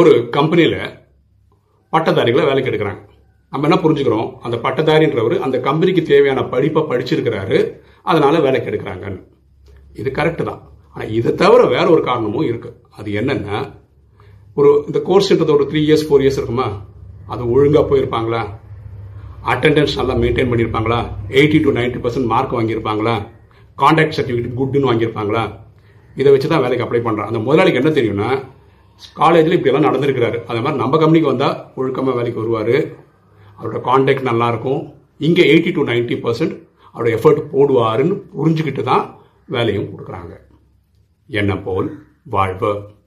ஒரு கம்பெனியில் பட்டதாரிகளை வேலைக்கு எடுக்கிறாங்க. நம்ம என்ன புரிஞ்சுக்கிறோம்? அந்த பட்டதாரின்றவர் அந்த கம்பெனிக்கு தேவையான படிப்பை படிச்சிருக்கிறாரு. அதனால வேலைக்கு எடுக்கிறாங்கன்னு. இது கரெக்டு தான். ஆனால் இதை தவிர வேற ஒரு காரணமும் இருக்கு. அது என்னன்னா ஒரு இந்த கோர்ஸ்ன்றது ஒரு த்ரீ இயர்ஸ் ஃபோர் இயர்ஸ் இருக்குமா? அது ஒழுங்காக போயிருப்பாங்களா? அட்டெண்டன்ஸ் நல்லா maintain பண்ணியிருப்பாங்களா eighty to ninety percent mark வாங்கியிருப்பாங்களா? Contact certificate குட்னு வாங்கியிருப்பாங்களா? இதை வச்சு தான் வேலைக்கு அப்ளை பண்ணுறான் அந்த முதலாளிக்கு என்ன தெரியும்னா காலேஜில் இப்படியெல்லாம் நடந்திருக்கிறாரு. அதே மாதிரி நம்ம கம்பெனிக்கு வந்தால் ஒழுக்கமாக வேலைக்கு வருவார். அவரோட காண்டாக்ட் நல்லாயிருக்கும் இங்கே எயிட்டி டு நைன்டி பர்சன்ட் அவரோட எஃபர்ட் போடுவாருன்னு புரிஞ்சுக்கிட்டு தான் வேலையும் கொடுக்குறாங்க. என்ன போல் வாழ்வு